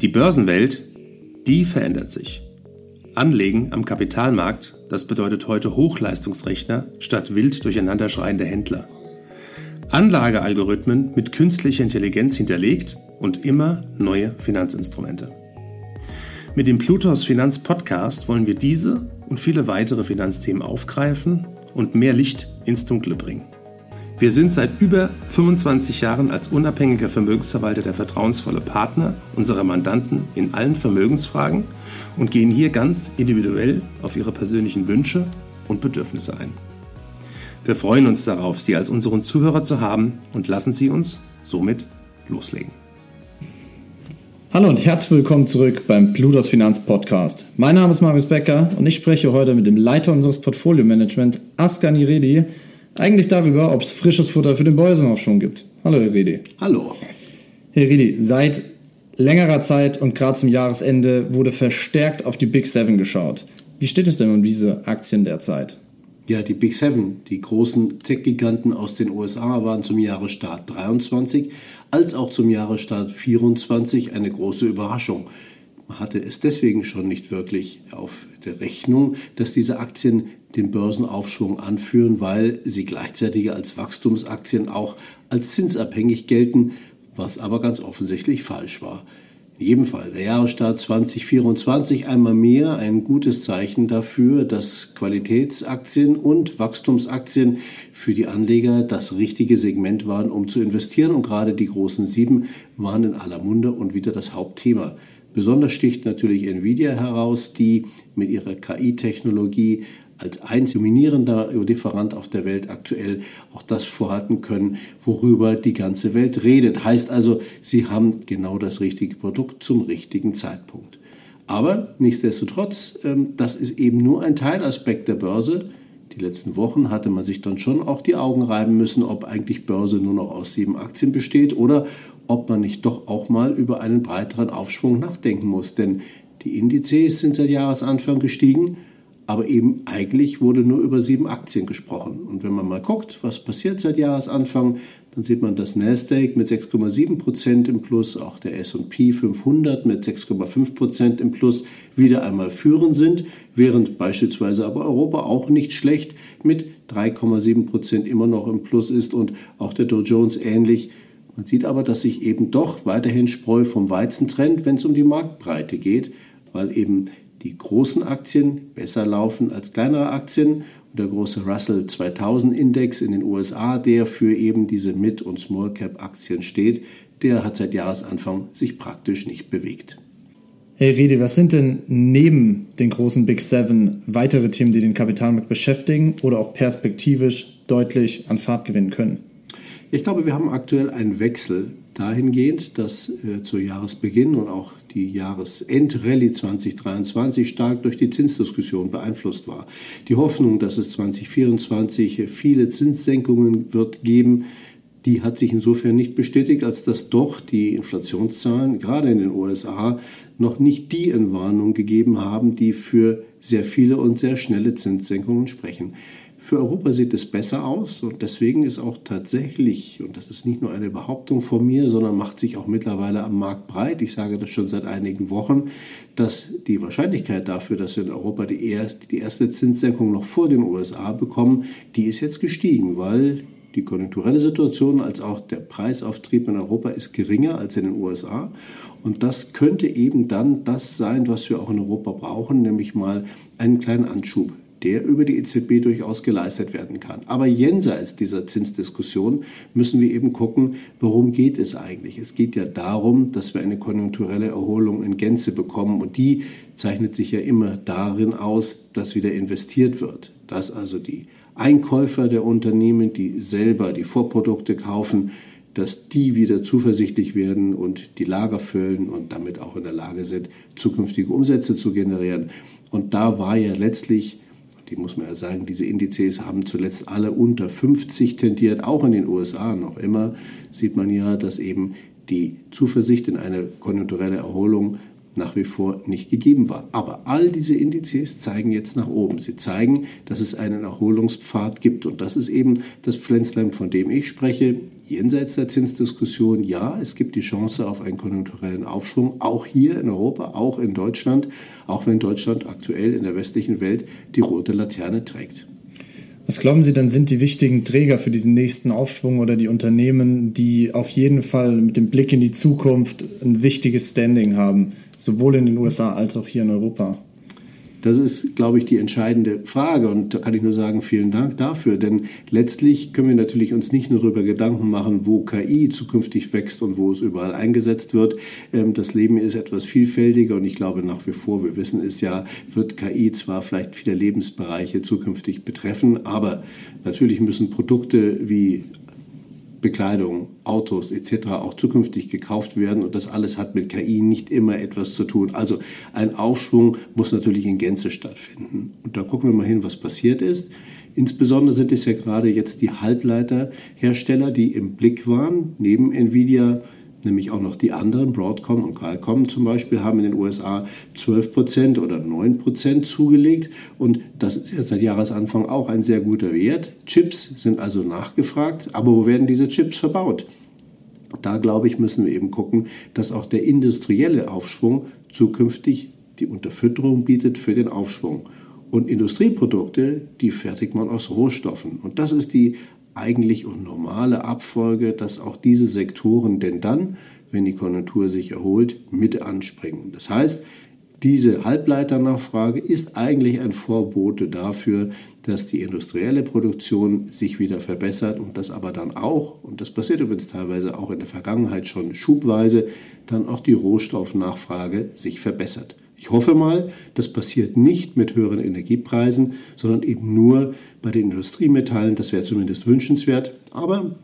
Die Börsenwelt, die verändert sich. Anlegen am Kapitalmarkt, das bedeutet heute Hochleistungsrechner statt wild durcheinanderschreiende Händler. Anlagealgorithmen mit künstlicher Intelligenz hinterlegt und immer neue Finanzinstrumente. Mit dem Plutos Finanz Podcast wollen wir diese und viele weitere Finanzthemen aufgreifen und mehr Licht ins Dunkle bringen. Wir sind seit über 25 Jahren als unabhängiger Vermögensverwalter der vertrauensvolle Partner unserer Mandanten in allen Vermögensfragen und gehen hier ganz individuell auf ihre persönlichen Wünsche und Bedürfnisse ein. Wir freuen uns darauf, Sie als unseren Zuhörer zu haben und lassen Sie uns somit loslegen. Hallo und herzlich willkommen zurück beim Plutos Finanz Podcast. Mein Name ist Marius Becker und ich spreche heute mit dem Leiter unseres Portfolio Management, Askan Iredi, eigentlich darüber, ob es frisches Futter für den Börsenaufschwung gibt. Hallo, Herr Redi. Hallo. Herr Redi, seit längerer Zeit und gerade zum Jahresende wurde verstärkt auf die Big Seven geschaut. Wie steht es denn um diese Aktien derzeit? Ja, die Big Seven, die großen Tech-Giganten aus den USA, waren zum Jahresstart 23 als auch zum Jahresstart 24 eine große Überraschung. Man hatte es deswegen schon nicht wirklich auf der Rechnung, dass diese Aktien den Börsenaufschwung anführen, weil sie gleichzeitig als Wachstumsaktien auch als zinsabhängig gelten, was aber ganz offensichtlich falsch war. In jedem Fall der Jahresstart 2024 einmal mehr ein gutes Zeichen dafür, dass Qualitätsaktien und Wachstumsaktien für die Anleger das richtige Segment waren, um zu investieren. Und gerade die großen sieben waren in aller Munde und wieder das Hauptthema. Besonders sticht natürlich Nvidia heraus, die mit ihrer KI-Technologie als einzig dominierender Lieferant auf der Welt aktuell auch das vorhalten können, worüber die ganze Welt redet. Heißt also, sie haben genau das richtige Produkt zum richtigen Zeitpunkt. Aber nichtsdestotrotz, ähm, das ist eben nur ein Teilaspekt der Börse. Die letzten Wochen hatte man sich dann schon auch die Augen reiben müssen, ob eigentlich Börse nur noch aus sieben Aktien besteht oder ob man nicht doch auch mal über einen breiteren Aufschwung nachdenken muss. Denn die Indizes sind seit Jahresanfang gestiegen, aber eben eigentlich wurde nur über sieben Aktien gesprochen. Und wenn man mal guckt, was passiert seit Jahresanfang, dann sieht man, dass Nasdaq mit 6,7 Prozent im Plus, auch der S&P 500 mit 6,5 Prozent im Plus wieder einmal führend sind, während beispielsweise aber Europa auch nicht schlecht mit 3,7 Prozent immer noch im Plus ist und auch der Dow Jones ähnlich man sieht aber, dass sich eben doch weiterhin Spreu vom Weizen trennt, wenn es um die Marktbreite geht, weil eben die großen Aktien besser laufen als kleinere Aktien. Und der große Russell 2000 Index in den USA, der für eben diese Mid- und Small-Cap-Aktien steht, der hat seit Jahresanfang sich praktisch nicht bewegt. Hey Rede, was sind denn neben den großen Big Seven weitere Themen, die den Kapitalmarkt beschäftigen oder auch perspektivisch deutlich an Fahrt gewinnen können? Ich glaube, wir haben aktuell einen Wechsel dahingehend, dass äh, zu Jahresbeginn und auch die Jahresendrallye 2023 stark durch die Zinsdiskussion beeinflusst war. Die Hoffnung, dass es 2024 viele Zinssenkungen wird geben, die hat sich insofern nicht bestätigt, als dass doch die Inflationszahlen gerade in den USA noch nicht die Entwarnung gegeben haben, die für sehr viele und sehr schnelle Zinssenkungen sprechen. Für Europa sieht es besser aus und deswegen ist auch tatsächlich, und das ist nicht nur eine Behauptung von mir, sondern macht sich auch mittlerweile am Markt breit, ich sage das schon seit einigen Wochen, dass die Wahrscheinlichkeit dafür, dass wir in Europa die erste, die erste Zinssenkung noch vor den USA bekommen, die ist jetzt gestiegen, weil die konjunkturelle Situation als auch der Preisauftrieb in Europa ist geringer als in den USA. Und das könnte eben dann das sein, was wir auch in Europa brauchen, nämlich mal einen kleinen Anschub der über die EZB durchaus geleistet werden kann. Aber jenseits dieser Zinsdiskussion müssen wir eben gucken, worum geht es eigentlich? Es geht ja darum, dass wir eine konjunkturelle Erholung in Gänze bekommen und die zeichnet sich ja immer darin aus, dass wieder investiert wird, dass also die Einkäufer der Unternehmen, die selber die Vorprodukte kaufen, dass die wieder zuversichtlich werden und die Lager füllen und damit auch in der Lage sind, zukünftige Umsätze zu generieren. Und da war ja letztlich die muss man ja sagen, diese Indizes haben zuletzt alle unter 50 tendiert, auch in den USA noch immer, sieht man ja, dass eben die Zuversicht in eine konjunkturelle Erholung nach wie vor nicht gegeben war. Aber all diese Indizes zeigen jetzt nach oben. Sie zeigen, dass es einen Erholungspfad gibt. Und das ist eben das Pflänzlein, von dem ich spreche. Jenseits der Zinsdiskussion, ja, es gibt die Chance auf einen konjunkturellen Aufschwung, auch hier in Europa, auch in Deutschland, auch wenn Deutschland aktuell in der westlichen Welt die rote Laterne trägt. Was glauben Sie denn sind die wichtigen Träger für diesen nächsten Aufschwung oder die Unternehmen, die auf jeden Fall mit dem Blick in die Zukunft ein wichtiges Standing haben, sowohl in den USA als auch hier in Europa? Das ist, glaube ich, die entscheidende Frage. Und da kann ich nur sagen, vielen Dank dafür. Denn letztlich können wir natürlich uns nicht nur darüber Gedanken machen, wo KI zukünftig wächst und wo es überall eingesetzt wird. Ähm, das Leben ist etwas vielfältiger und ich glaube nach wie vor, wir wissen es ja, wird KI zwar vielleicht viele Lebensbereiche zukünftig betreffen, aber natürlich müssen Produkte wie Bekleidung, Autos etc. auch zukünftig gekauft werden und das alles hat mit KI nicht immer etwas zu tun. Also ein Aufschwung muss natürlich in Gänze stattfinden. Und da gucken wir mal hin, was passiert ist. Insbesondere sind es ja gerade jetzt die Halbleiterhersteller, die im Blick waren, neben Nvidia nämlich auch noch die anderen, Broadcom und Qualcomm zum Beispiel, haben in den USA 12 Prozent oder 9 Prozent zugelegt. Und das ist jetzt seit Jahresanfang auch ein sehr guter Wert. Chips sind also nachgefragt. Aber wo werden diese Chips verbaut? Da, glaube ich, müssen wir eben gucken, dass auch der industrielle Aufschwung zukünftig die Unterfütterung bietet für den Aufschwung. Und Industrieprodukte, die fertigt man aus Rohstoffen. Und das ist die eigentlich und normale Abfolge, dass auch diese Sektoren denn dann, wenn die Konjunktur sich erholt, mit anspringen. Das heißt, diese Halbleiternachfrage ist eigentlich ein Vorbote dafür, dass die industrielle Produktion sich wieder verbessert und dass aber dann auch, und das passiert übrigens teilweise auch in der Vergangenheit schon schubweise, dann auch die Rohstoffnachfrage sich verbessert. Ich hoffe mal, das passiert nicht mit höheren Energiepreisen, sondern eben nur bei den Industriemetallen. Das wäre zumindest wünschenswert. Aber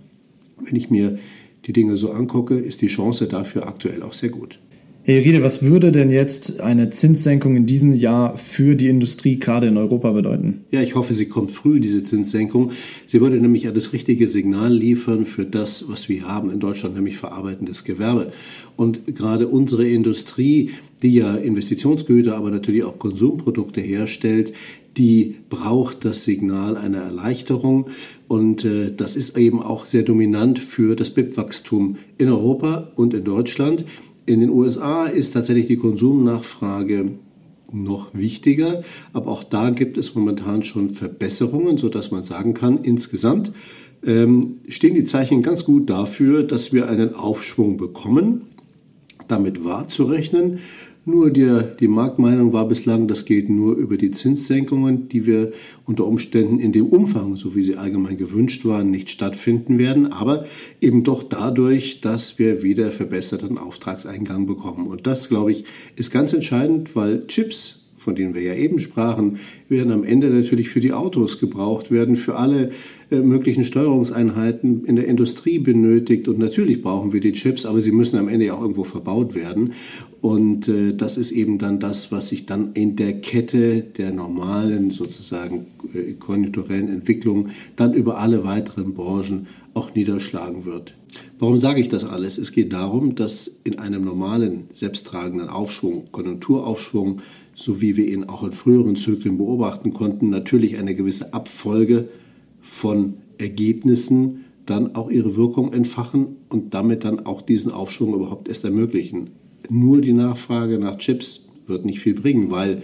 wenn ich mir die Dinge so angucke, ist die Chance dafür aktuell auch sehr gut. Herr Riede, was würde denn jetzt eine Zinssenkung in diesem Jahr für die Industrie gerade in Europa bedeuten? Ja, ich hoffe, sie kommt früh, diese Zinssenkung. Sie würde nämlich das richtige Signal liefern für das, was wir haben in Deutschland, nämlich verarbeitendes Gewerbe. Und gerade unsere Industrie, die ja Investitionsgüter, aber natürlich auch Konsumprodukte herstellt, die braucht das Signal einer Erleichterung. Und äh, das ist eben auch sehr dominant für das BIP-Wachstum in Europa und in Deutschland. In den USA ist tatsächlich die Konsumnachfrage noch wichtiger, aber auch da gibt es momentan schon Verbesserungen, sodass man sagen kann, insgesamt ähm, stehen die Zeichen ganz gut dafür, dass wir einen Aufschwung bekommen. Damit war zu rechnen. Nur die, die Marktmeinung war bislang, das geht nur über die Zinssenkungen, die wir unter Umständen in dem Umfang, so wie sie allgemein gewünscht waren, nicht stattfinden werden, aber eben doch dadurch, dass wir wieder verbesserten Auftragseingang bekommen. Und das, glaube ich, ist ganz entscheidend, weil Chips von denen wir ja eben sprachen, werden am Ende natürlich für die Autos gebraucht, werden für alle äh, möglichen Steuerungseinheiten in der Industrie benötigt. Und natürlich brauchen wir die Chips, aber sie müssen am Ende ja auch irgendwo verbaut werden. Und äh, das ist eben dann das, was sich dann in der Kette der normalen, sozusagen äh, konjunkturellen Entwicklung dann über alle weiteren Branchen auch niederschlagen wird. Warum sage ich das alles? Es geht darum, dass in einem normalen, selbsttragenden Aufschwung, Konjunkturaufschwung, so wie wir ihn auch in früheren Zyklen beobachten konnten, natürlich eine gewisse Abfolge von Ergebnissen dann auch ihre Wirkung entfachen und damit dann auch diesen Aufschwung überhaupt erst ermöglichen. Nur die Nachfrage nach Chips wird nicht viel bringen, weil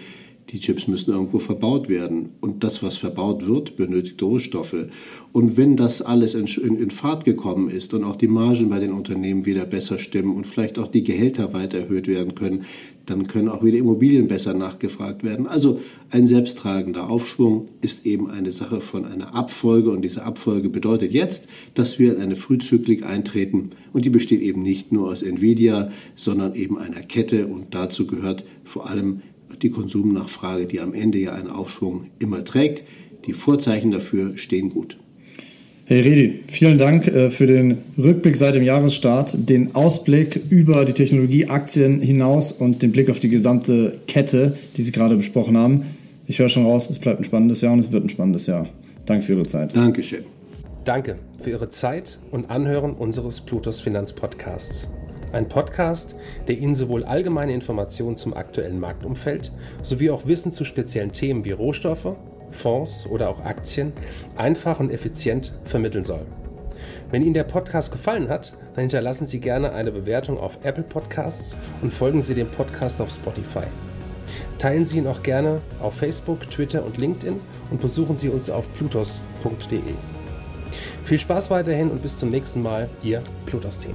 die Chips müssen irgendwo verbaut werden. Und das, was verbaut wird, benötigt Rohstoffe. Und wenn das alles in, in, in, Fahrt gekommen ist und auch die Margen bei den Unternehmen wieder besser stimmen und vielleicht auch die Gehälter weiter erhöht werden können, dann können auch wieder Immobilien besser nachgefragt werden. Also ein selbsttragender Aufschwung ist eben eine Sache von einer Abfolge und diese Abfolge bedeutet jetzt, dass wir in eine Frühzyklik eintreten und die besteht eben nicht nur aus Nvidia, sondern eben einer Kette und dazu gehört vor allem die Konsumnachfrage, die am Ende ja einen Aufschwung immer trägt. Die Vorzeichen dafür stehen gut. Herr Redi, vielen Dank äh, für den Rückblick seit dem Jahresstart, den Ausblick über die Technologieaktien hinaus und den Blick auf die gesamte Kette, die Sie gerade besprochen haben. Ich höre schon raus, es bleibt ein spannendes Jahr und es wird ein spannendes Jahr. Danke für Ihre Zeit. Dankeschön. Danke für Ihre Zeit und Anhören unseres Plutos Finanzpodcasts. Ein Podcast, der Ihnen sowohl allgemeine Informationen zum aktuellen Marktumfeld sowie auch Wissen zu speziellen Themen wie Rohstoffe, Fonds oder auch Aktien einfach und effizient vermitteln soll. Wenn Ihnen der Podcast gefallen hat, dann hinterlassen Sie gerne eine Bewertung auf Apple Podcasts und folgen Sie dem Podcast auf Spotify. Teilen Sie ihn auch gerne auf Facebook, Twitter und LinkedIn und besuchen Sie uns auf plutos.de. Viel Spaß weiterhin und bis zum nächsten Mal, Ihr Plutos-Team.